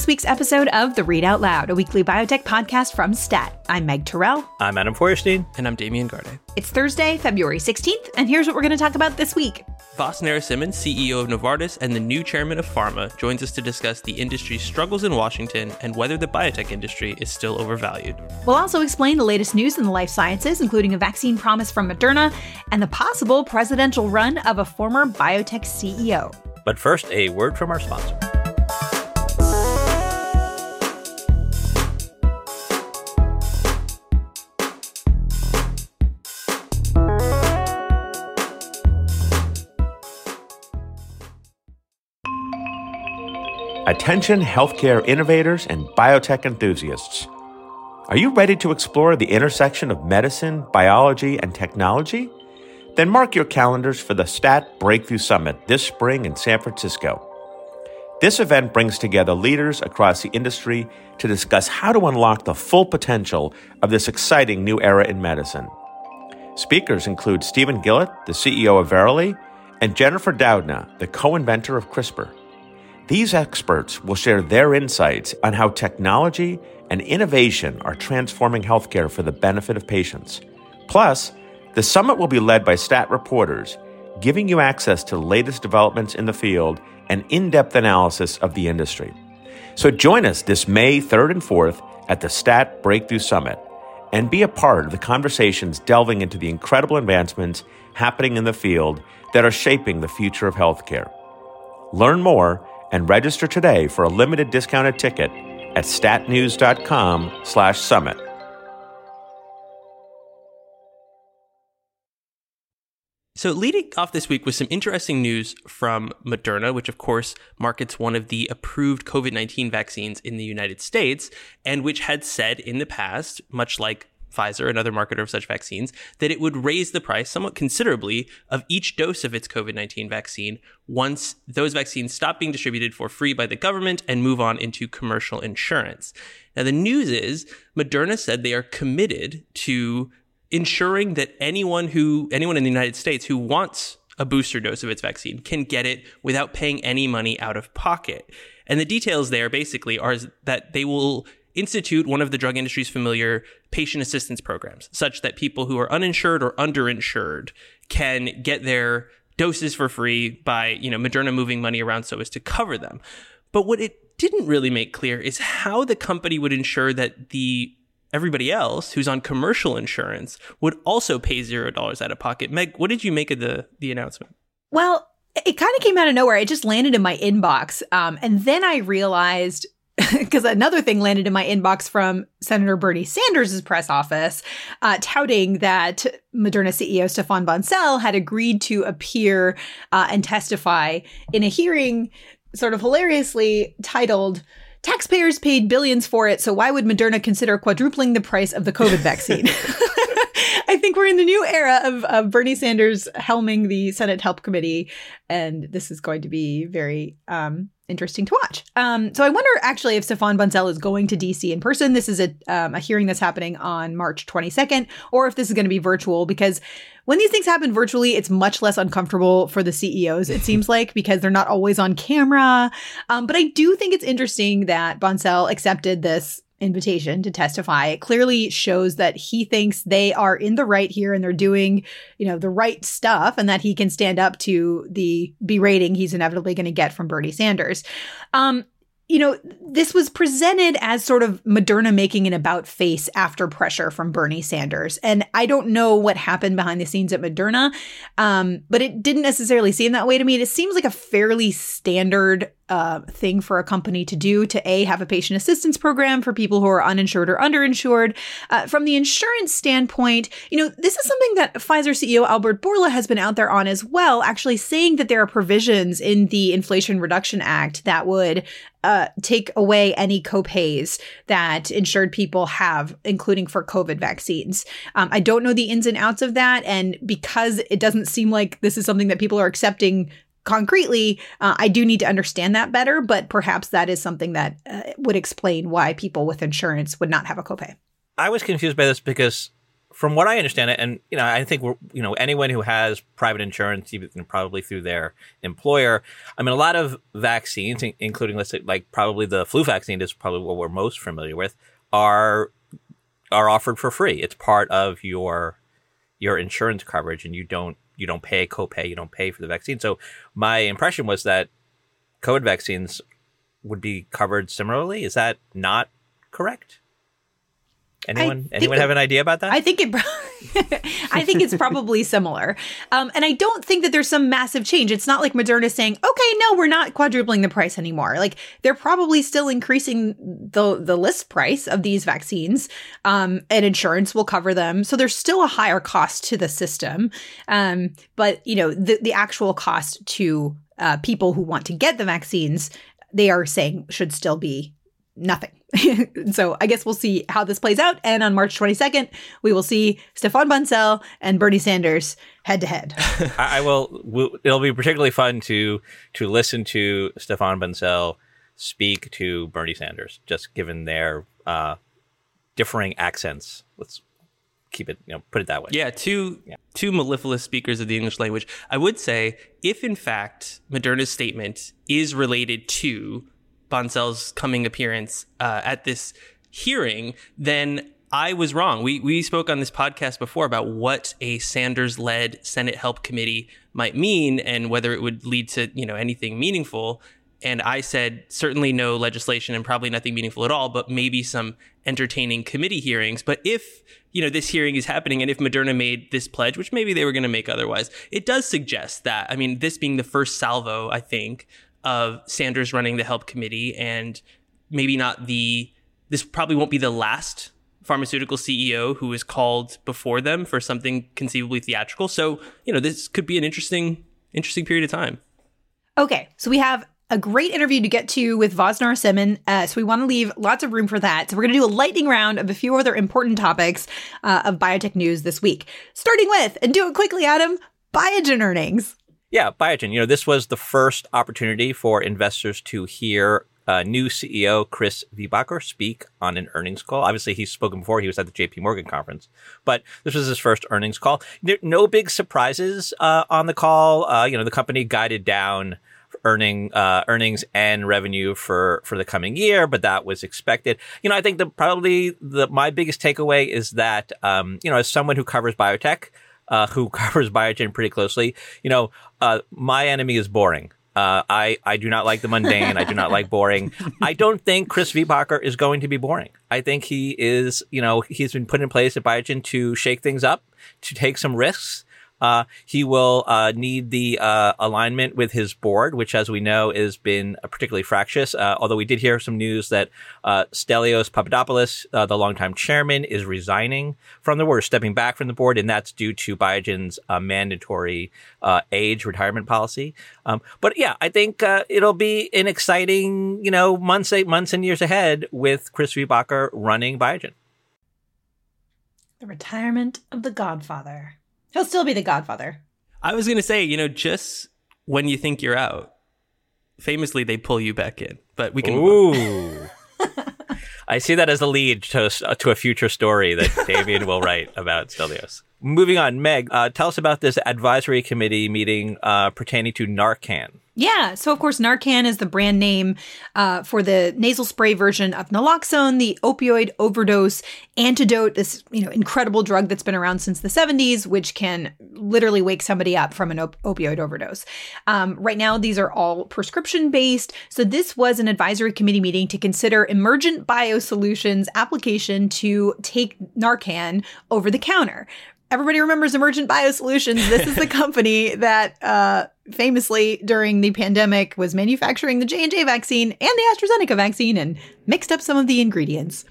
Welcome to this week's episode of The Read Out Loud, a weekly biotech podcast from STAT. I'm Meg Terrell. I'm Adam Feuerstein. And I'm Damian Garde. It's Thursday, February 16th, and here's what we're going to talk about this week. Vas Narasimhan, CEO of Novartis and the new chairman of PhRMA, joins us to discuss the industry's struggles in Washington and whether the biotech industry is still overvalued. We'll also explain the latest news in the life sciences, including a vaccine promise from Moderna and the possible presidential run of a former biotech CEO. But first, a word from our sponsor. Attention healthcare innovators and biotech enthusiasts. Are you ready to explore the intersection of medicine, biology, and technology? Then mark your calendars for the STAT Breakthrough Summit this spring in San Francisco. This event brings together leaders across the industry to discuss how to unlock the full potential of this exciting new era in medicine. Speakers include Stephen Gillett, the CEO of Verily, and Jennifer Doudna, the co inventor of CRISPR. These experts will share their insights on how technology and innovation are transforming healthcare for the benefit of patients. Plus, the summit will be led by STAT reporters, giving you access to the latest developments in the field and in depth analysis of the industry. So join us this May 3rd and 4th at the STAT Breakthrough Summit and be a part of the conversations delving into the incredible advancements happening in the field that are shaping the future of healthcare. Learn more and register today for a limited discounted ticket at statnews.com slash summit. So, leading off this week with some interesting news from Moderna, which of course markets one of the approved COVID 19 vaccines in the United States, and which had said in the past, much like Pfizer, another marketer of such vaccines, that it would raise the price somewhat considerably of each dose of its COVID 19 vaccine once those vaccines stop being distributed for free by the government and move on into commercial insurance. Now, the news is Moderna said they are committed to ensuring that anyone who, anyone in the United States who wants a booster dose of its vaccine can get it without paying any money out of pocket. And the details there basically are that they will institute one of the drug industry's familiar patient assistance programs, such that people who are uninsured or underinsured can get their doses for free by, you know, Moderna moving money around so as to cover them. But what it didn't really make clear is how the company would ensure that the everybody else who's on commercial insurance would also pay zero dollars out of pocket. Meg, what did you make of the the announcement? Well, it kind of came out of nowhere. It just landed in my inbox, um, and then I realized because another thing landed in my inbox from Senator Bernie Sanders' press office, uh, touting that Moderna CEO Stéphane Bancel had agreed to appear uh, and testify in a hearing, sort of hilariously titled. Taxpayers paid billions for it, so why would Moderna consider quadrupling the price of the COVID vaccine? I think we're in the new era of, of Bernie Sanders helming the Senate Help Committee, and this is going to be very um, interesting to watch. Um, so I wonder actually if Stéphane Bancel is going to DC in person. This is a, um, a hearing that's happening on March 22nd, or if this is going to be virtual because when these things happen virtually, it's much less uncomfortable for the CEOs, it seems like, because they're not always on camera. Um, but I do think it's interesting that Bancel accepted this invitation to testify. It clearly shows that he thinks they are in the right here and they're doing, you know, the right stuff and that he can stand up to the berating he's inevitably going to get from Bernie Sanders. Um, you know, this was presented as sort of Moderna making an about face after pressure from Bernie Sanders. And I don't know what happened behind the scenes at Moderna, um, but it didn't necessarily seem that way to me. It seems like a fairly standard uh, thing for a company to do to a have a patient assistance program for people who are uninsured or underinsured. Uh, from the insurance standpoint, you know this is something that Pfizer CEO Albert Bourla has been out there on as well, actually saying that there are provisions in the Inflation Reduction Act that would uh, take away any copays that insured people have, including for COVID vaccines. Um, I don't know the ins and outs of that, and because it doesn't seem like this is something that people are accepting concretely, uh, I do need to understand that better, but perhaps that is something that uh, would explain why people with insurance would not have a copay. I was confused by this because from what I understand it, and you know, I think we're, you know, anyone who has private insurance, even probably through their employer. I mean, a lot of vaccines, including let's say, like probably the flu vaccine is probably what we're most familiar with, are are offered for free. It's part of your your insurance coverage, and you don't you don't pay copay, you don't pay for the vaccine. So my impression was that COVID vaccines would be covered similarly. Is that not correct? Anyone anyone have an idea about that? I think it I think it's probably similar. Um, and I don't think that there's some massive change. It's not like Moderna saying, "Okay, no, we're not quadrupling the price anymore." Like they're probably still increasing the the list price of these vaccines. Um, and insurance will cover them. So there's still a higher cost to the system. Um, but you know, the the actual cost to uh, people who want to get the vaccines, they are saying should still be nothing. so I guess we'll see how this plays out. And on March 22nd, we will see Stéphane Bancel and Bernie Sanders head to head. I will. We'll, it'll be particularly fun to to listen to Stéphane Bancel speak to Bernie Sanders, just given their uh, differing accents. Let's keep it, you know, put it that way. Yeah, two yeah. two mellifluous speakers of the English language. I would say, if in fact Moderna's statement is related to Bancel's coming appearance uh, at this hearing, then I was wrong. We we spoke on this podcast before about what a Sanders-led Senate Help Committee might mean and whether it would lead to you know anything meaningful. And I said certainly no legislation and probably nothing meaningful at all, but maybe some entertaining committee hearings. But if you know this hearing is happening and if Moderna made this pledge, which maybe they were going to make otherwise, it does suggest that. I mean, this being the first salvo, I think of Sanders running the help committee and maybe not the this probably won't be the last pharmaceutical CEO who is called before them for something conceivably theatrical. So, you know, this could be an interesting interesting period of time. Okay, so we have a great interview to get to with Vas Narasimhan. Uh, so we want to leave lots of room for that. So we're going to do a lightning round of a few other important topics uh, of biotech news this week. Starting with, and do it quickly, Adam, Biogen earnings. Yeah, Biogen. You know, this was the first opportunity for investors to hear uh, new CEO Chris Viehbacher speak on an earnings call. Obviously, he's spoken before. He was at the JP Morgan conference, but this was his first earnings call. There, no big surprises uh, on the call. Uh, you know, the company guided down earning uh, earnings and revenue for for the coming year, but that was expected. You know, I think the probably the my biggest takeaway is that um, you know, as someone who covers biotech uh, who covers Biogen pretty closely, you know, uh, my enemy is boring. Uh, I, I do not like the mundane. I do not like boring. I don't think Chris Viehbacher is going to be boring. I think he is, you know, he's been put in place at Biogen to shake things up, to take some risks, uh, he will uh, need the uh, alignment with his board, which, as we know, has been particularly fractious. Uh, although we did hear some news that uh, Stelios Papadopoulos, uh, the longtime chairman, is resigning from the board, stepping back from the board, and that's due to Biogen's mandatory age retirement policy. Um, but yeah, I think it'll be an exciting, you know, months, eight months, and years ahead with Chris Viehbacher running Biogen. The retirement of the Godfather. He'll still be the Godfather. I was gonna say, you know, just when you think you're out, famously they pull you back in. But we can. Ooh. I see that as a lead to uh, to a future story that Damian will write about Stelios. Moving on, Meg, uh, tell us about this advisory committee meeting uh, pertaining to Narcan. Yeah. So, of course, Narcan is the brand name uh, for the nasal spray version of naloxone, the opioid overdose antidote, this, you know, incredible drug that's been around since the 70s, which can literally wake somebody up from an op- opioid overdose. Um, right now, these are all prescription based. So, this was an advisory committee meeting to consider Emergent Biosolutions application to take Narcan over the counter everybody remembers Emergent Biosolutions. This is the company that uh, famously during the pandemic was manufacturing the J&J vaccine and the AstraZeneca vaccine and mixed up some of the ingredients.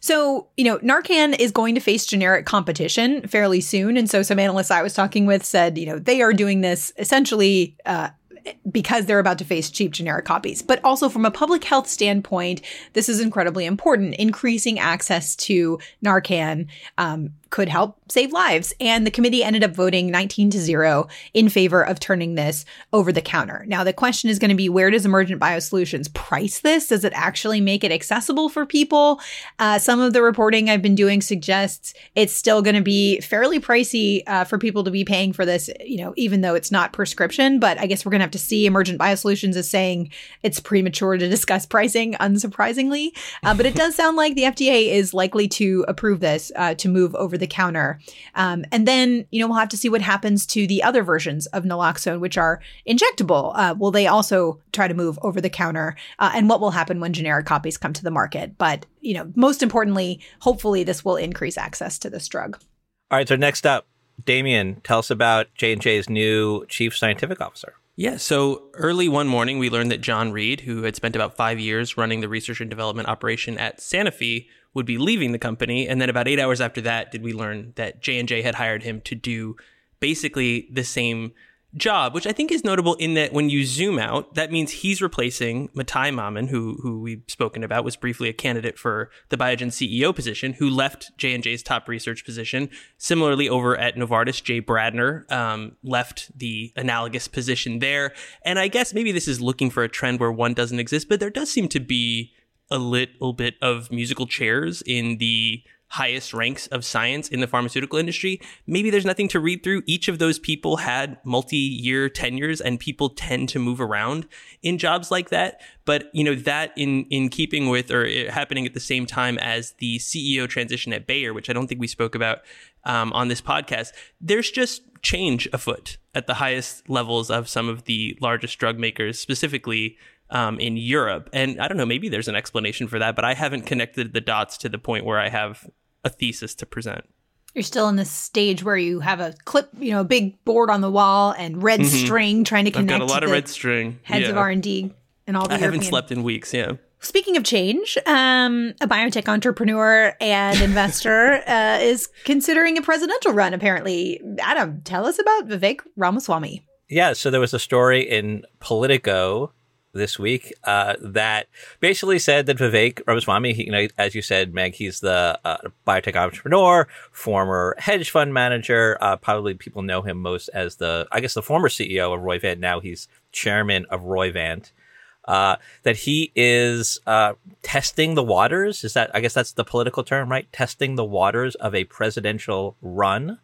So, you know, Narcan is going to face generic competition fairly soon. And so some analysts I was talking with said, you know, they are doing this essentially uh, because they're about to face cheap generic copies. But also from a public health standpoint, this is incredibly important. Increasing access to Narcan um, could help save lives. And the committee ended up voting 19 to 0 in favor of turning this over the counter. Now, the question is going to be where does Emergent Biosolutions price this? Does it actually make it accessible for people? Uh, some of the reporting I've been doing suggests it's still going to be fairly pricey uh, for people to be paying for this, you know, even though it's not prescription. But I guess we're going to have to see. Emergent Biosolutions is saying it's premature to discuss pricing, unsurprisingly. Uh, but it does sound like the FDA is likely to approve this uh, to move over the counter. Um, and then, you know, we'll have to see what happens to the other versions of naloxone, which are injectable. Uh, will they also try to move over the counter? Uh, and what will happen when generic copies come to the market? But, you know, most importantly, hopefully this will increase access to this drug. All right. So next up, Damian, tell us about J&J's new chief scientific officer. Yeah, so early one morning, we learned that John Reed, who had spent about five years running the research and development operation at Sanofi, would be leaving the company. And then about eight hours after that, did we learn that J and J had hired him to do basically the same job, which I think is notable in that when you zoom out, that means he's replacing Mathai Mammen, who who we've spoken about, was briefly a candidate for the Biogen CEO position, who left J and J's top research position. Similarly, over at Novartis, Jay Bradner um, left the analogous position there. And I guess maybe this is looking for a trend where one doesn't exist, but there does seem to be a little bit of musical chairs in the highest ranks of science in the pharmaceutical industry. Maybe there's nothing to read through. Each of those people had multi-year tenures and people tend to move around in jobs like that. But, you know, that in, in keeping with or happening at the same time as the CEO transition at Bayer, which I don't think we spoke about um, on this podcast, there's just change afoot at the highest levels of some of the largest drug makers, specifically um, in Europe. And I don't know, maybe there's an explanation for that, but I haven't connected the dots to the point where I have a thesis to present. You're still in this stage where you have a clip, you know, a big board on the wall and red mm-hmm. string trying to connect. I've got a lot of red string. Heads yeah. of R and D and all the. I European. haven't slept in weeks. Yeah. Speaking of change, um, a biotech entrepreneur and investor uh, is considering a presidential run. Apparently, Adam, tell us about Vivek Ramaswamy. Yeah, so there was a story in Politico this week uh, that basically said that Vivek Ramaswamy, he, you know, as you said, Meg, he's the uh, biotech entrepreneur, former hedge fund manager. Uh, probably people know him most as the, I guess, the former CEO of Roivant. Now he's chairman of Roivant. Uh, that he is uh, testing the waters. Is that, I guess that's the political term, right? Testing the waters of a presidential run.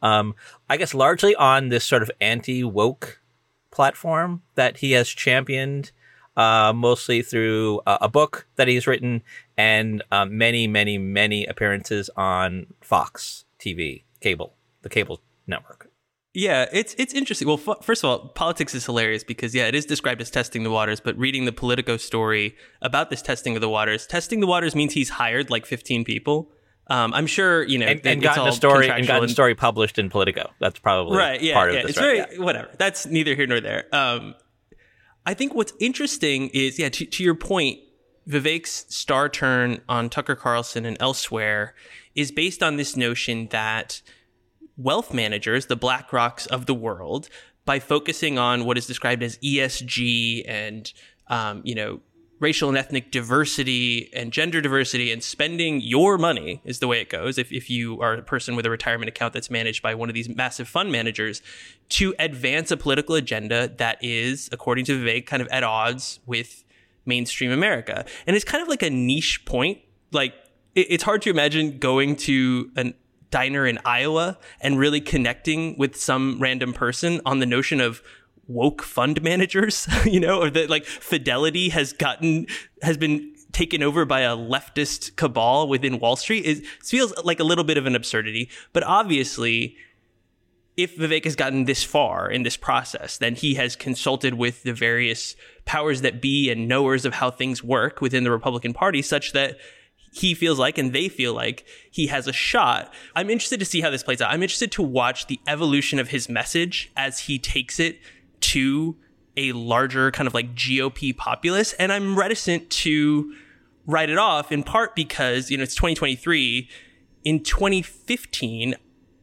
Um, I guess largely on this sort of anti woke platform that he has championed uh, mostly through uh, a book that he's written and uh, many, many, many appearances on Fox TV, cable, the cable network. Yeah, it's it's interesting. Well, f- first of all, politics is hilarious because yeah, it is described as testing the waters. But reading the Politico story about this testing of the waters, testing the waters means he's hired like 15 people. Um, I'm sure you know, and, and gotten a story and gotten a story published in Politico. That's probably right. Yeah, part yeah. of this. It's right? very yeah. whatever. That's neither here nor there. Um, I think what's interesting is, yeah, to, to your point, Vivek's star turn on Tucker Carlson and elsewhere is based on this notion that wealth managers, the BlackRocks of the world, by focusing on what is described as ESG and, um, you know, racial and ethnic diversity and gender diversity and spending your money is the way it goes. If, if you are a person with a retirement account that's managed by one of these massive fund managers to advance a political agenda that is, according to Vivek, kind of at odds with mainstream America. And it's kind of like a niche point. Like it, it's hard to imagine going to an diner in Iowa and really connecting with some random person on the notion of woke fund managers, you know, or that like Fidelity has gotten has been taken over by a leftist cabal within Wall Street. It feels like a little bit of an absurdity, but obviously if Vivek has gotten this far in this process, then he has consulted with the various powers that be and knowers of how things work within the Republican Party such that he feels like and they feel like he has a shot. I'm interested to see how this plays out. I'm interested to watch the evolution of his message as he takes it to a larger kind of like GOP populace. And I'm reticent to write it off in part because, you know, it's 2023. In 2015,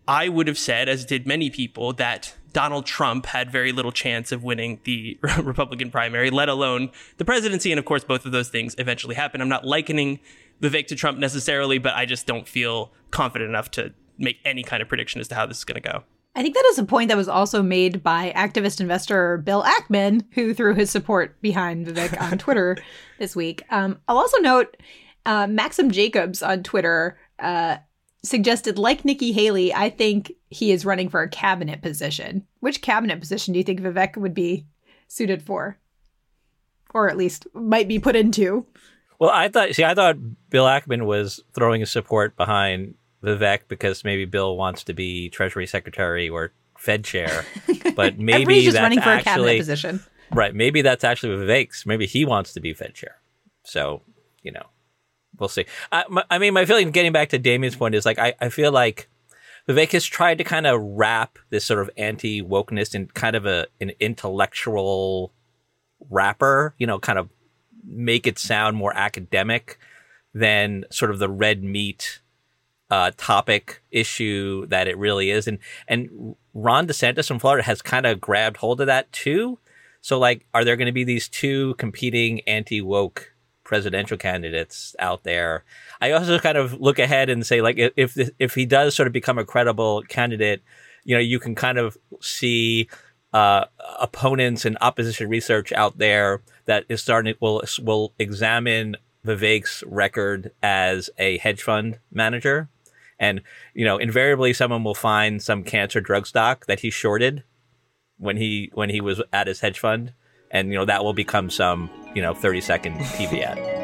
I would have said, as did many people, that Donald Trump had very little chance of winning the Republican primary, let alone the presidency. And of course, both of those things eventually happened. I'm not likening Vivek to Trump necessarily, but I just don't feel confident enough to make any kind of prediction as to how this is going to go. I think that is a point that was also made by activist investor Bill Ackman, who threw his support behind Vivek on Twitter this week. Um, I'll also note uh, Maxim Jacobs on Twitter uh, suggested, like Nikki Haley, I think he is running for a cabinet position. Which cabinet position do you think Vivek would be suited for? Or at least might be put into? Well, I thought, see, I thought Bill Ackman was throwing his support behind Vivek because maybe Bill wants to be Treasury Secretary or Fed Chair, but maybe that's running for actually, a cabinet position. Right. Maybe that's actually Vivek's. Maybe he wants to be Fed Chair. So, you know, we'll see. I, my, I mean, my feeling, getting back to Damian's point, is like I, I feel like Vivek has tried to kind of wrap this sort of anti wokeness in kind of a an intellectual wrapper. You know, kind of make it sound more academic than sort of the red meat uh, topic issue that it really is. And and Ron DeSantis from Florida has kind of grabbed hold of that too. So like, are there going to be these two competing anti woke presidential candidates out there? I also kind of look ahead and say like, if if he does sort of become a credible candidate, you know, you can kind of see uh, opponents and opposition research out there that is starting will will examine Vivek's record as a hedge fund manager and, you know, invariably someone will find some cancer drug stock that he shorted when he when he was at his hedge fund. And, you know, that will become some, you know, 30 second TV ad.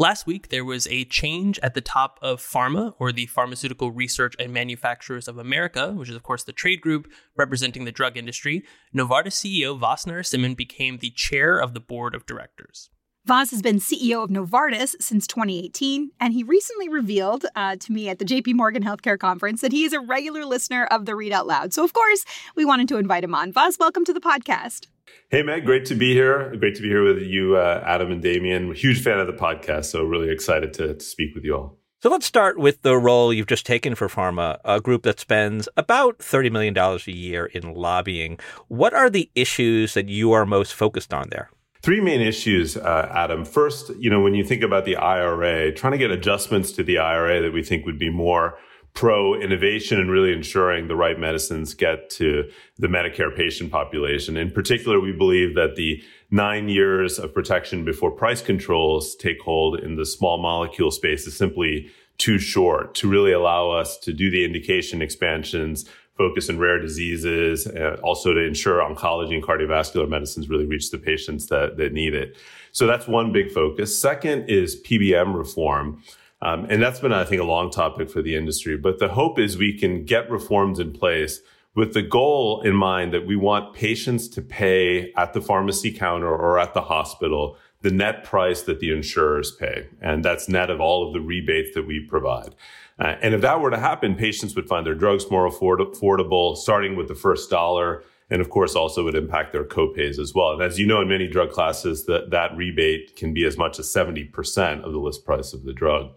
Last week, there was a change at the top of PhRMA, or the Pharmaceutical Research and Manufacturers of America, which is, of course, the trade group representing the drug industry. Novartis CEO Vas Narasimhan became the chair of the board of directors. Vas has been CEO of Novartis since 2018, and he recently revealed uh, to me at the JP Morgan Healthcare Conference that he is a regular listener of the Read Out Loud. So, of course, we wanted to invite him on. Vas, welcome to the podcast. Hey, Meg, great to be here. Great to be here with you, uh, Adam and Damian. Huge fan of the podcast, so really excited to, to speak with you all. So let's start with the role you've just taken for PhRMA, a group that spends about $30 million a year in lobbying. What are the issues that you are most focused on there? Three main issues, uh, Adam. First, you know, when you think about the IRA, trying to get adjustments to the IRA that we think would be more pro innovation and really ensuring the right medicines get to the Medicare patient population. In particular, we believe that the nine years of protection before price controls take hold in the small molecule space is simply too short to really allow us to do the indication expansions, focus in rare diseases, uh, also to ensure oncology and cardiovascular medicines really reach the patients that, that need it. So that's one big focus. Second is PBM reform. Um, and that's been, I think, a long topic for the industry. But the hope is we can get reforms in place with the goal in mind that we want patients to pay at the pharmacy counter or at the hospital the net price that the insurers pay. And that's net of all of the rebates that we provide. Uh, and if that were to happen, patients would find their drugs more afford- affordable, starting with the first dollar. And of course, also would impact their copays as well. And as you know, in many drug classes, that, that rebate can be as much as 70% of the list price of the drug.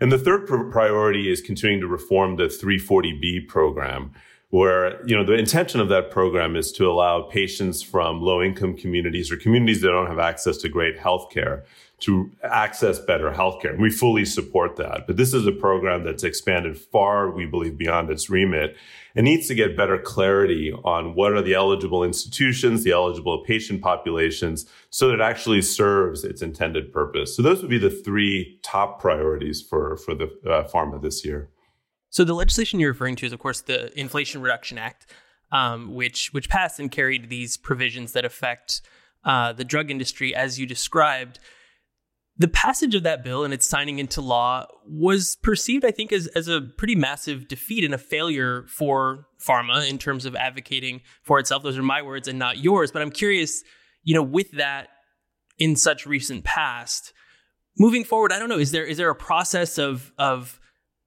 And the third pr- priority is continuing to reform the 340B program, where, you know, the intention of that program is to allow patients from low income communities or communities that don't have access to great health care to access better healthcare. And we fully support that. But this is a program that's expanded far, we believe, beyond its remit and needs to get better clarity on what are the eligible institutions, the eligible patient populations, so that it actually serves its intended purpose. So those would be the three top priorities for, for the uh, PhRMA this year. So the legislation you're referring to is, of course, the Inflation Reduction Act, um, which which passed and carried these provisions that affect uh, the drug industry, as you described the passage of that bill and its signing into law was perceived, I think, as, as a pretty massive defeat and a failure for pharma in terms of advocating for itself. Those are my words and not yours. But I'm curious, you know, with that in such recent past, moving forward, I don't know, is there is there a process of of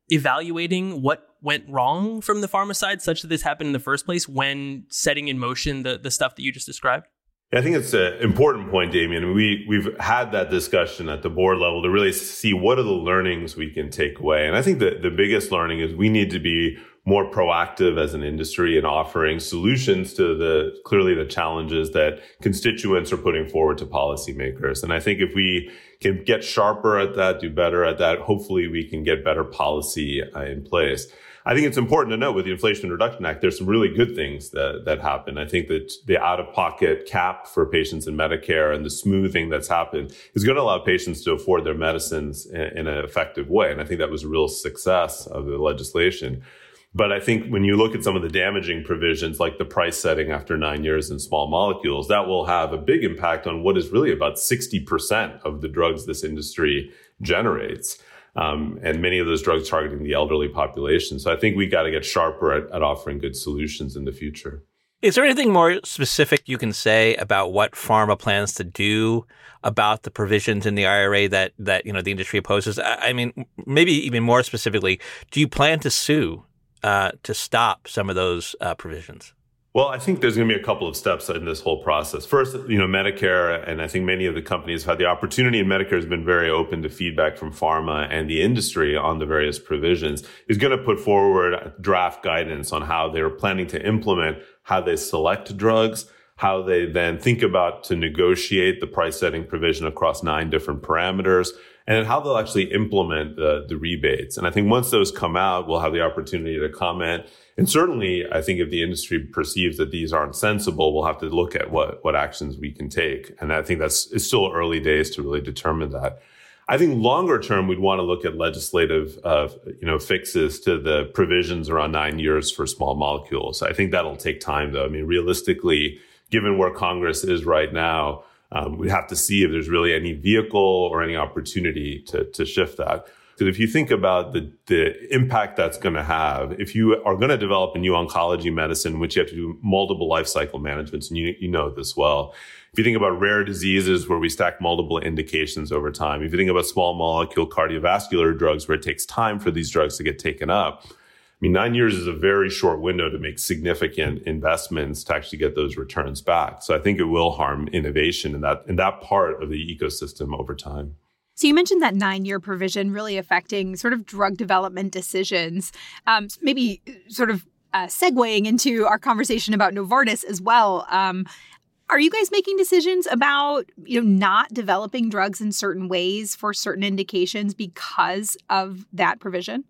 evaluating what went wrong from the pharma side such that this happened in the first place when setting in motion the, the stuff that you just described? I think it's an important point, Damian. We we've had that discussion at the board level to really see what are the learnings we can take away. And I think that the biggest learning is we need to be more proactive as an industry in offering solutions to the clearly the challenges that constituents are putting forward to policymakers. And I think if we can get sharper at that, do better at that, hopefully we can get better policy uh, in place. I think it's important to note with the Inflation Reduction Act, there's some really good things that, that happen. I think that the out of pocket cap for patients in Medicare and the smoothing that's happened is going to allow patients to afford their medicines in, in an effective way. And I think that was a real success of the legislation. But I think when you look at some of the damaging provisions, like the price setting after nine years in small molecules, that will have a big impact on what is really about 60% of the drugs this industry generates um, and many of those drugs targeting the elderly population. So I think we got to get sharper at, at offering good solutions in the future. Is there anything more specific you can say about what pharma plans to do about the provisions in the IRA that that you know the industry opposes? I mean, maybe even more specifically, do you plan to sue uh, to stop some of those uh, provisions? Well, I think there's going to be a couple of steps in this whole process. First, you know, Medicare, and I think many of the companies have had the opportunity, and Medicare has been very open to feedback from pharma and the industry on the various provisions, is going to put forward draft guidance on how they're planning to implement how they select drugs, how they then think about to negotiate the price setting provision across nine different parameters, and how they'll actually implement the, the rebates. And I think once those come out, we'll have the opportunity to comment and certainly, I think if the industry perceives that these aren't sensible, we'll have to look at what, what actions we can take. And I think that's, it's still early days to really determine that. I think longer term, we'd want to look at legislative, uh, you know, fixes to the provisions around nine years for small molecules. I think that'll take time, though. I mean, realistically, given where Congress is right now, um, we have to see if there's really any vehicle or any opportunity to, to shift that. Because if you think about the, the impact that's going to have, if you are going to develop a new oncology medicine, which you have to do multiple life cycle managements, and you, you know this well. If you think about rare diseases where we stack multiple indications over time, if you think about small molecule cardiovascular drugs where it takes time for these drugs to get taken up, I mean, nine years is a very short window to make significant investments to actually get those returns back. So I think it will harm innovation in that in that part of the ecosystem over time. So you mentioned that nine-year provision really affecting sort of drug development decisions. Um, maybe uh, sort of uh, segueing into our conversation about Novartis as well. Um, are you guys making decisions about you know not developing drugs in certain ways for certain indications because of that provision?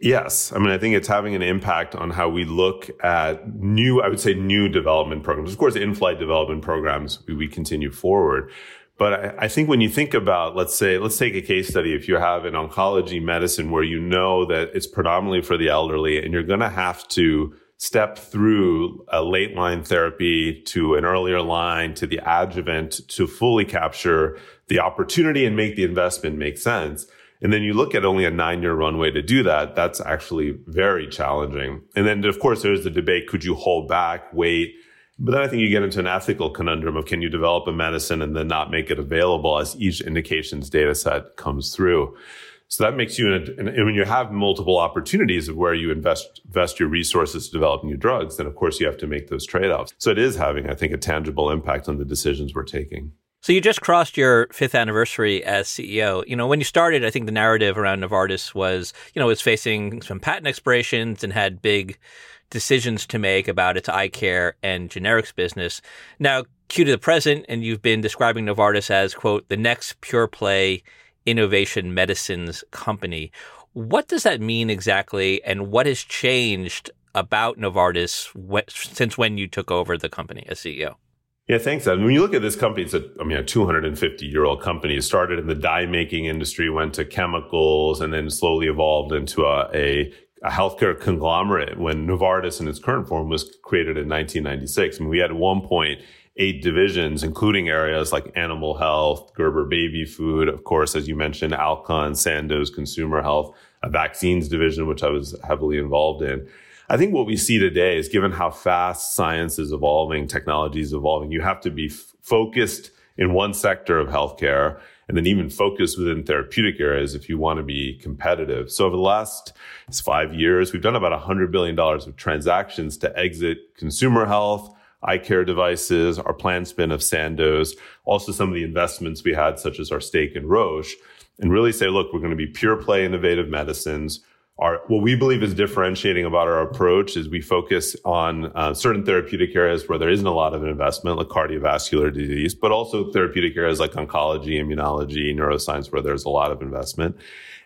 Yes. I mean, I think it's having an impact on how we look at new, I would say new development programs. Of course, in-flight development programs, we, we continue forward. But I, I, think when you think about, let's say, let's take a case study. If you have an oncology medicine where you know that it's predominantly for the elderly and you're going to have to step through a late line therapy to an earlier line to the adjuvant to fully capture the opportunity and make the investment make sense. And then you look at only a nine year runway to do that. That's actually very challenging. And then, of course, there's the debate. Could you hold back, wait? But then I think you get into an ethical conundrum of can you develop a medicine and then not make it available as each indication's data set comes through. So that makes you, and when you have multiple opportunities of where you invest, invest your resources to develop new drugs, then of course you have to make those trade offs. So it is having, I think, a tangible impact on the decisions we're taking. So you just crossed your fifth anniversary as CEO. You know, when you started, I think the narrative around Novartis was, you know, was facing some patent expirations and had big decisions to make about its eye care and generics business. Now, cue to the present, and you've been describing Novartis as, quote, the next pure play innovation medicines company. What does that mean exactly, and what has changed about Novartis since when you took over the company as CEO? Yeah, thanks. Ed. When you look at this company, it's a, I mean, a 250 year old company. It started in the dye making industry, went to chemicals, and then slowly evolved into a, a a healthcare conglomerate when Novartis in its current form was created in 1996. I mean, we had one point eight divisions, including areas like animal health, Gerber baby food, of course, as you mentioned, Alcon, Sandoz consumer health, a vaccines division, which I was heavily involved in. I think what we see today is given how fast science is evolving, technology is evolving, you have to be f- focused in one sector of healthcare and then even focus within therapeutic areas if you want to be competitive. So over the last five years, we've done about $100 billion of transactions to exit consumer health, eye care devices, our planned spin of Sandoz, also some of the investments we had, such as our stake in Roche, and really say, look, we're going to be pure play innovative medicines. Our what we believe is differentiating about our approach is we focus on uh, certain therapeutic areas where there isn't a lot of investment, like cardiovascular disease, but also therapeutic areas like oncology, immunology, neuroscience, where there's a lot of investment,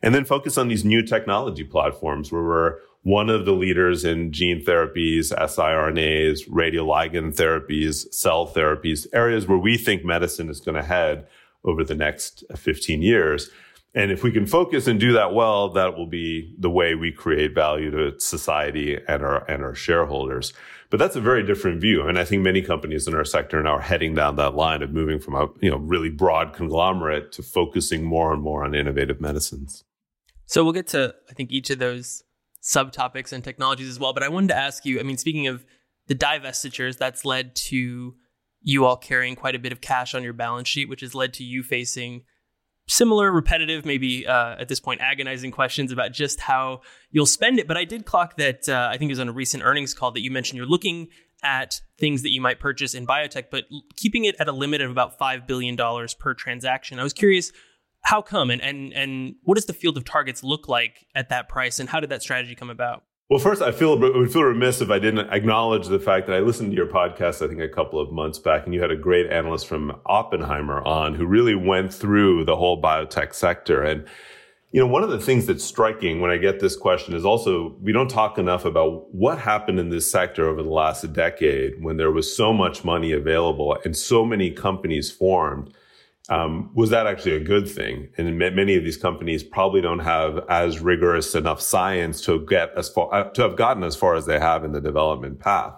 and then focus on these new technology platforms where we're one of the leaders in gene therapies, siRNAs, radioligand therapies, cell therapies, areas where we think medicine is going to head over the next 15 years. And if we can focus and do that well, that will be the way we create value to society and our and our shareholders. But that's a very different view. And I think many companies in our sector now are heading down that line of moving from a you know really broad conglomerate to focusing more and more on innovative medicines. So we'll get to I think each of those subtopics and technologies as well. But I wanted to ask you, I mean, speaking of the divestitures, that's led to you all carrying quite a bit of cash on your balance sheet, which has led to you facing similar, repetitive, maybe uh, at this point, agonizing questions about just how you'll spend it. But I did clock that uh, I think it was on a recent earnings call that you mentioned you're looking at things that you might purchase in biotech, but keeping it at a limit of about $5 billion per transaction. I was curious, how come and, and, and what does the field of targets look like at that price and how did that strategy come about? Well, first, I feel would feel remiss if I didn't acknowledge the fact that I listened to your podcast. I think a couple of months back, and you had a great analyst from Oppenheimer on who really went through the whole biotech sector. And you know, one of the things that's striking when I get this question is also we don't talk enough about what happened in this sector over the last decade when there was so much money available and so many companies formed um, was that actually a good thing? And many of these companies probably don't have as rigorous enough science to get as far uh, to have gotten as far as they have in the development path.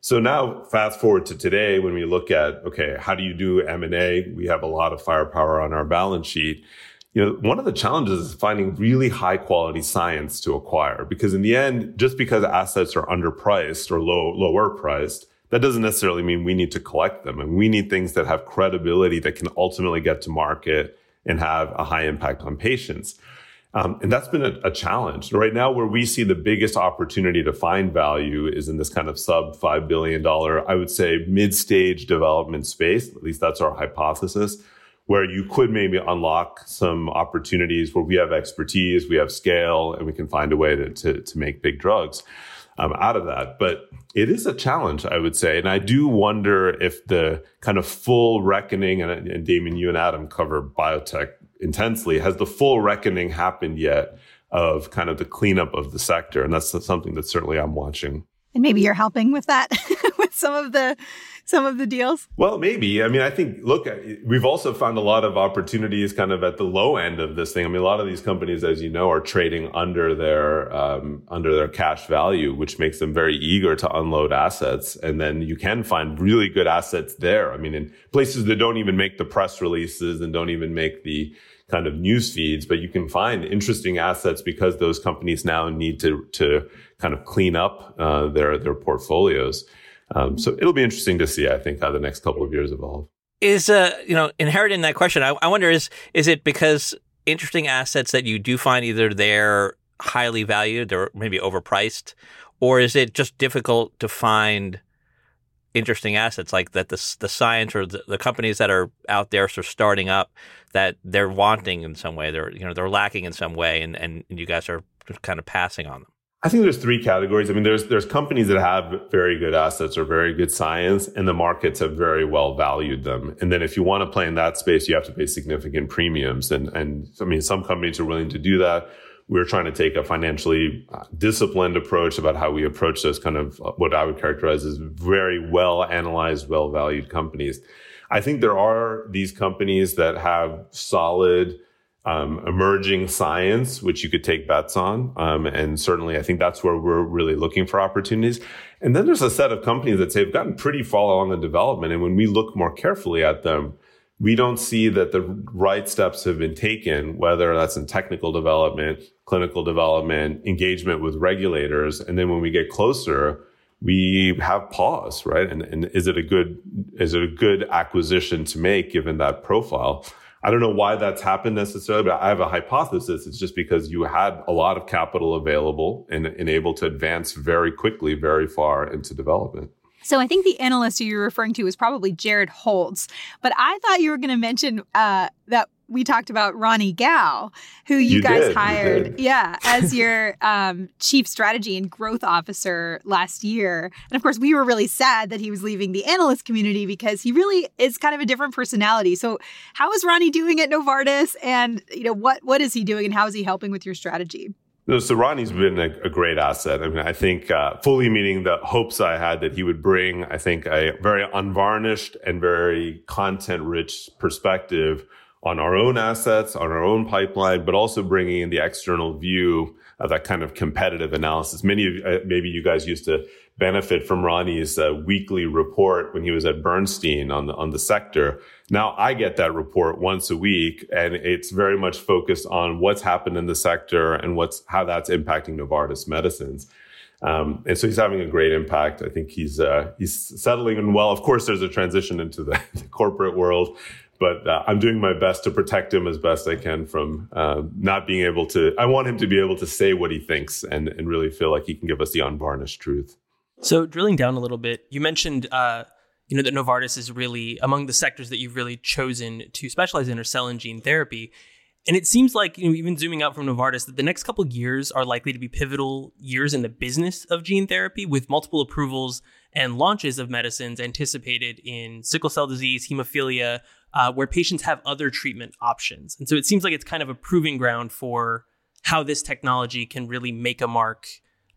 So now, fast forward to today, when we look at okay, how do you do M and A? We have a lot of firepower on our balance sheet. You know, one of the challenges is finding really high quality science to acquire because in the end, just because assets are underpriced or low lower priced that doesn't necessarily mean we need to collect them. And we need things that have credibility that can ultimately get to market and have a high impact on patients. Um, and that's been a, a, challenge. Right now, where we see the biggest opportunity to find value is in this kind of sub $5 billion, I would say mid stage development space. At least that's our hypothesis, where you could maybe unlock some opportunities where we have expertise, we have scale, and we can find a way to, to, to make big drugs um, out of that. But it is a challenge, I would say. And I do wonder if the kind of full reckoning, and, and Damian, you and Adam cover biotech intensely, has the full reckoning happened yet of kind of the cleanup of the sector? And that's something that certainly I'm watching. And maybe you're helping with that, with some of the some of the deals? Well, maybe. I mean, I think, look, we've also found a lot of opportunities kind of at the low end of this thing. I mean, a lot of these companies, as you know, are trading under their, um, under their cash value, which makes them very eager to unload assets. And then you can find really good assets there. I mean, in places that don't even make the press releases and don't even make the, kind of news feeds, but you can find interesting assets because those companies now need to to kind of clean up uh, their their portfolios. Um, so it'll be interesting to see, I think, how the next couple of years evolve. Is uh, you know, inherent in that question, I, I wonder is is it because interesting assets that you do find either they're highly valued, they're maybe overpriced, or is it just difficult to find interesting assets like that the the science or the, the companies that are out there sort of starting up that they're wanting in some way, they're you know they're lacking in some way, and and you guys are kind of passing on them. I think there's three categories. I mean, there's there's companies that have very good assets or very good science, and the markets have very well valued them. And then if you want to play in that space, you have to pay significant premiums. And and I mean, some companies are willing to do that. We're trying to take a financially uh, disciplined approach about how we approach those kind of uh, what I would characterize as very well analyzed, well valued companies. I think there are these companies that have solid um, emerging science, which you could take bets on. Um, and certainly, I think that's where we're really looking for opportunities. And then there's a set of companies that say they've gotten pretty far along in development. And when we look more carefully at them, we don't see that the right steps have been taken, whether that's in technical development, clinical development, engagement with regulators. And then when we get closer, we have pause, right? And, and is it a good, is it a good acquisition to make given that profile? I don't know why that's happened necessarily, but I have a hypothesis. It's just because you had a lot of capital available and, and able to advance very quickly, very far into development. So I think the analyst you're referring to is probably Jared Holz, but I thought you were going to mention uh, that we talked about Ronnie Gal, who you, You guys did, hired, did. yeah, as your um, chief strategy and growth officer last year. And of course, we were really sad that he was leaving the analyst community because he really is kind of a different personality. So, how is Ronnie doing at Novartis, and you know what what is he doing, and how is he helping with your strategy? No, so Ronnie's been a, a great asset. I mean, I think uh, fully meeting the hopes I had that he would bring, I think, a very unvarnished and very content rich perspective on our own assets, on our own pipeline, but also bringing in the external view of that kind of competitive analysis. Many of uh, maybe you guys used to benefit from Ronny's uh, weekly report when he was at Bernstein on the on the sector. Now I get that report once a week, and it's very much focused on what's happened in the sector and what's how that's impacting Novartis medicines. Um, and so he's having a great impact. I think he's uh, he's settling in well. Of course, there's a transition into the, the corporate world, but uh, I'm doing my best to protect him as best I can from uh, not being able to. I want him to be able to say what he thinks and and really feel like he can give us the unvarnished truth. So drilling down a little bit, you mentioned uh, you know that Novartis is really among the sectors that you've really chosen to specialize in are cell and gene therapy. And it seems like, you know, even zooming out from Novartis, that the next couple years are likely to be pivotal years in the business of gene therapy with multiple approvals and launches of medicines anticipated in sickle cell disease, hemophilia, uh, where patients have other treatment options. And so it seems like it's kind of a proving ground for how this technology can really make a mark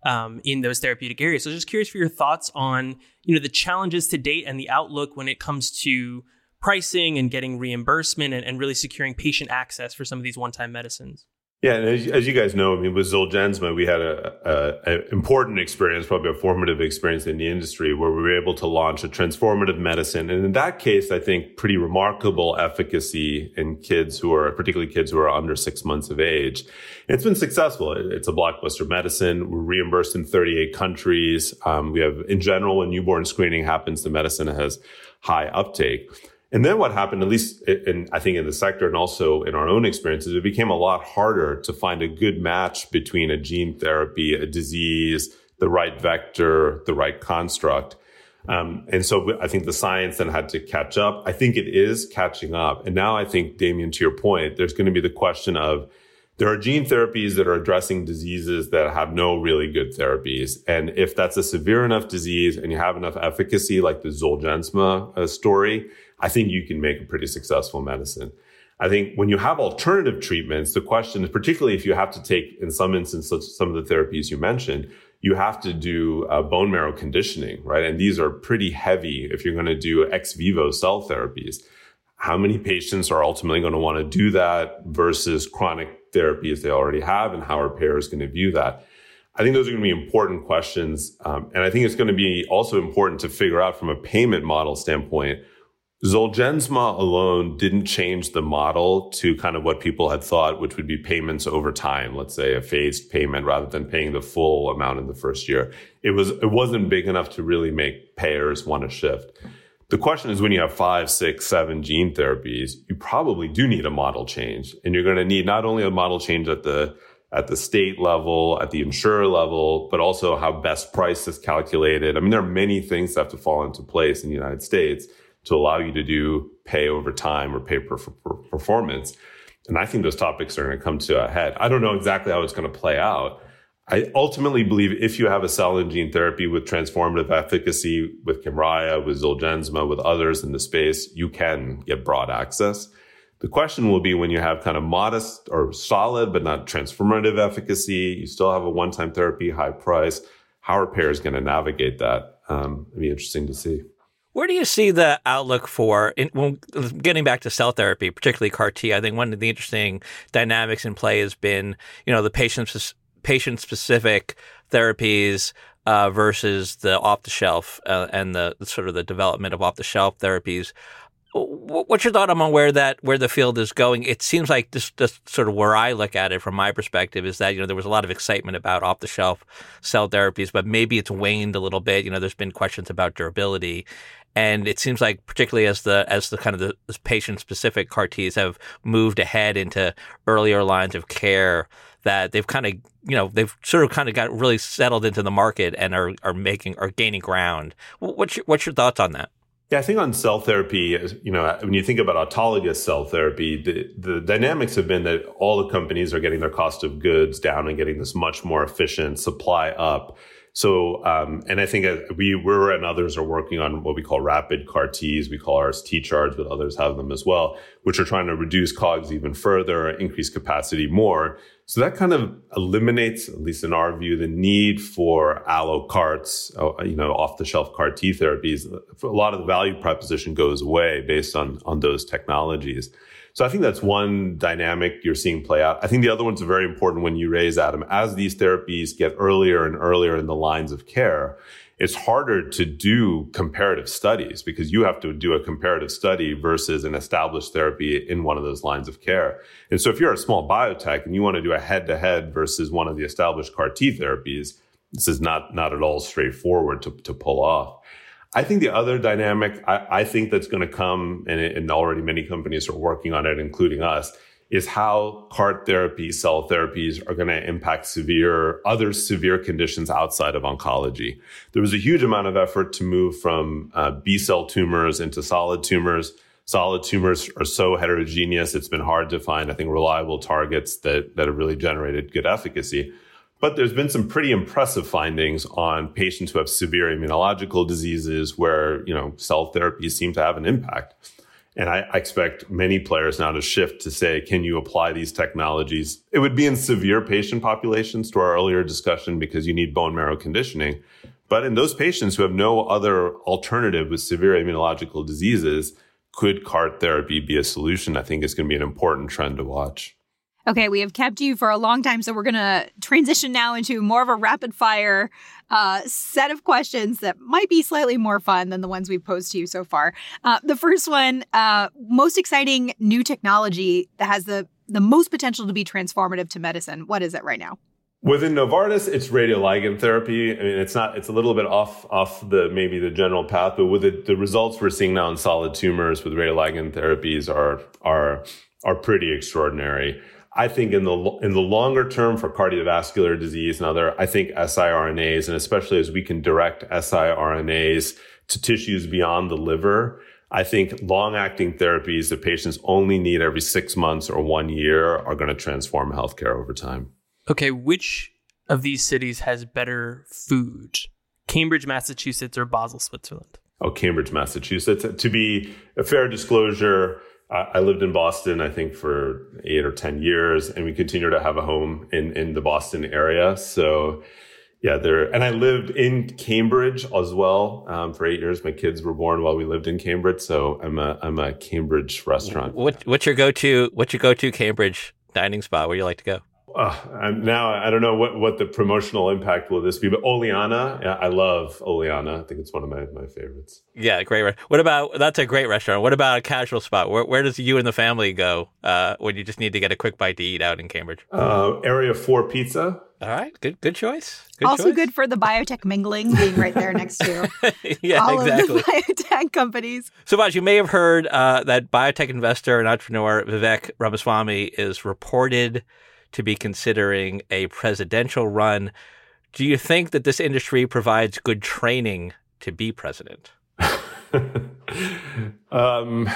um, in those therapeutic areas. So just curious for your thoughts on, you know, the challenges to date and the outlook when it comes to pricing and getting reimbursement and, and really securing patient access for some of these one-time medicines. Yeah, and as, as you guys know, I mean, with Zolgensma, we had a, a, a important experience, probably a formative experience in the industry, where we were able to launch a transformative medicine, and in that case, I think pretty remarkable efficacy in kids who are, particularly kids who are under six months of age. And it's been successful. It's a blockbuster medicine. We're reimbursed in 38 countries. Um, we have, in general, when newborn screening happens, the medicine has high uptake. And then what happened, at least in, I think in the sector and also in our own experiences, it became a lot harder to find a good match between a gene therapy, a disease, the right vector, the right construct. Um, and so I think the science then had to catch up. I think it is catching up. And now I think, Damian, to your point, there's going to be the question of there are gene therapies that are addressing diseases that have no really good therapies. And if that's a severe enough disease and you have enough efficacy, like the Zolgensma uh, story, I think you can make a pretty successful medicine. I think when you have alternative treatments, the question is, particularly if you have to take, in some instances, some of the therapies you mentioned, you have to do uh, bone marrow conditioning, right? And these are pretty heavy if you're going to do ex vivo cell therapies. How many patients are ultimately going to want to do that versus chronic therapies they already have, and how are payers going to view that? I think those are going to be important questions. Um, and I think it's going to be also important to figure out from a payment model standpoint Zolgensma alone didn't change the model to kind of what people had thought, which would be payments over time. Let's say a phased payment rather than paying the full amount in the first year. It was, it wasn't big enough to really make payers want to shift. The question is when you have five, six, seven gene therapies, you probably do need a model change and you're going to need not only a model change at the, at the state level, at the insurer level, but also how best price is calculated. I mean, there are many things that have to fall into place in the United States to allow you to do pay over time or pay per, per performance. And I think those topics are going to come to a head. I don't know exactly how it's going to play out. I ultimately believe if you have a cell and gene therapy with transformative efficacy with Kymriah, with Zolgensma, with others in the space, you can get broad access. The question will be when you have kind of modest or solid, but not transformative efficacy, you still have a one-time therapy, high price. How are payers going to navigate that? Um, it'd be interesting to see. Where do you see the outlook for, in, when, getting back to cell therapy, particularly CAR T? I think one of the interesting dynamics in play has been, you know, the patient patient specific therapies uh, versus the off the shelf uh, and the, sort of the development of off the shelf therapies. What's your thought on where that where the field is going? It seems like just, just sort of where I look at it from my perspective is that you know there was a lot of excitement about off the shelf cell therapies, but maybe it's waned a little bit. You know, there's been questions about durability, and it seems like particularly as the as the kind of the patient specific CAR Ts have moved ahead into earlier lines of care, that they've kind of you know they've sort of kind of got really settled into the market and are are making are gaining ground. What's your, what's your thoughts on that? Yeah, I think on cell therapy, you know, when you think about autologous cell therapy, the, the dynamics have been that all the companies are getting their cost of goods down and getting this much more efficient supply up. So, um, and I think we, we're and others are working on what we call rapid CAR Ts. We call ours T charge, but others have them as well, which are trying to reduce COGS even further, increase capacity more. So that kind of eliminates, at least in our view, the need for allo CARTs, uh, you know, off the shelf CAR T therapies. A lot of the value proposition goes away based on, on those technologies. So I think that's one dynamic you're seeing play out. I think the other one's are very important when you raise Adam. As these therapies get earlier and earlier in the lines of care, it's harder to do comparative studies because you have to do a comparative study versus an established therapy in one of those lines of care. And so if you're a small biotech and you want to do a head to head versus one of the established CAR T therapies, this is not, not at all straightforward to, to pull off. I think the other dynamic I, I think that's going to come, and, and already many companies are working on it, including us, is how CAR therapy, cell therapies are going to impact severe, other severe conditions outside of oncology. There was a huge amount of effort to move from uh, B cell tumors into solid tumors. Solid tumors are so heterogeneous, it's been hard to find, I think, reliable targets that, that have really generated good efficacy. But there's been some pretty impressive findings on patients who have severe immunological diseases where, you know, cell therapies seem to have an impact. And I, I, expect many players now to shift to say, can you apply these technologies? It would be in severe patient populations to our earlier discussion because you need bone marrow conditioning. But in those patients who have no other alternative with severe immunological diseases, could CAR T therapy be a solution? I think is going to be an important trend to watch. Okay, we have kept you for a long time, so we're going to transition now into more of a rapid fire uh, set of questions that might be slightly more fun than the ones we've posed to you so far. Uh, the first one uh, most exciting new technology that has the, the most potential to be transformative to medicine. What is it right now? Within Novartis, it's radioligand therapy. I mean, it's not, it's a little bit off, off the, maybe the general path, but with the, the results we're seeing now in solid tumors with radioligand therapies are, are, are pretty extraordinary. I think in the in the longer term for cardiovascular disease and other, I think siRNAs, and especially as we can direct siRNAs to tissues beyond the liver, I think long acting therapies that patients only need every six months or one year are going to transform healthcare over time. Okay, which of these cities has better food? Cambridge, Massachusetts, or Basel, Switzerland? Oh, Cambridge, Massachusetts. To be a fair disclosure, I lived in Boston, I think, for eight or 10 years, and we continue to have a home in, in the Boston area. So, yeah, there, and I lived in Cambridge as well um, for eight years. My kids were born while we lived in Cambridge. So I'm a, I'm a Cambridge restaurant. What, what's your go to, what's your go to Cambridge dining spot where you like to go? Uh, now I don't know what, what the promotional impact will this be, but Oleana, I love Oleana. I think it's one of my, my favorites. Yeah, great. Re- what about that's a great restaurant. What about a casual spot? Where, where does you and the family go uh, when you just need to get a quick bite to eat out in Cambridge? Uh, area Four Pizza. All right, good good choice. Good also choice. good for the biotech mingling being right there next to yeah, all exactly. of the biotech companies. So, Vas, you may have heard uh, that biotech investor and entrepreneur Vivek Ramaswamy is reported to be considering a presidential run. Do you think that this industry provides good training to be president? um,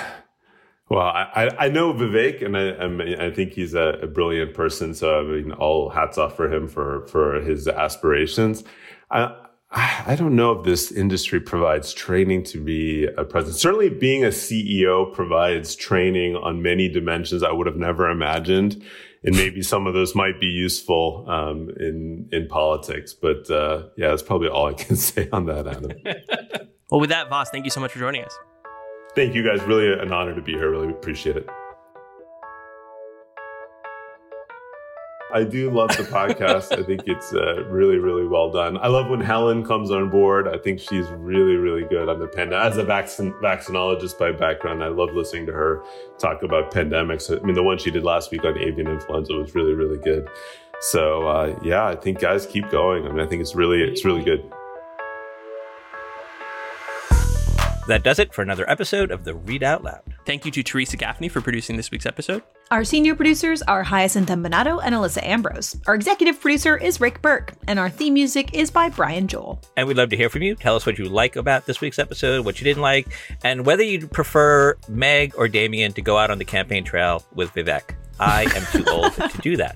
well, I, I know Vivek, and I, I think he's a, a, brilliant person. So I mean, all hats off for him for for his aspirations. I, I don't know if this industry provides training to be a president. Certainly, being a CEO provides training on many dimensions I would have never imagined and maybe some of those might be useful um, in in politics. But uh, yeah, that's probably all I can say on that, Adam. well, with that, Vas, thank you so much for joining us. Thank you, guys. Really an honor to be here. Really appreciate it. I do love the podcast. I think it's uh, really, really well done. I love when Helen comes on board. I think she's really, really good on the pandemic. As a vaccin- vaccinologist by background, I love listening to her talk about pandemics. I mean, the one she did last week on avian influenza was really, really good. So uh, yeah, I think guys keep going. I mean, I think it's really, it's really good. That does it for another episode of the Read Out Loud. Thank you to Teresa Gaffney for producing this week's episode. Our senior producers are Hyacinth Empinado and Alyssa Ambrose. Our executive producer is Rick Berke, and our theme music is by Brian Joel. And we'd love to hear from you. Tell us what you like about this week's episode, what you didn't like, and whether you'd prefer Meg or Damian to go out on the campaign trail with Vivek. I am too old to do that.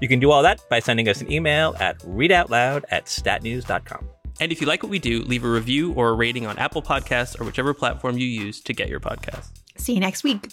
You can do all that by sending us an email at readoutloud at statnews.com. And if you like what we do, leave a review or a rating on Apple Podcasts or whichever platform you use to get your podcasts. See you next week.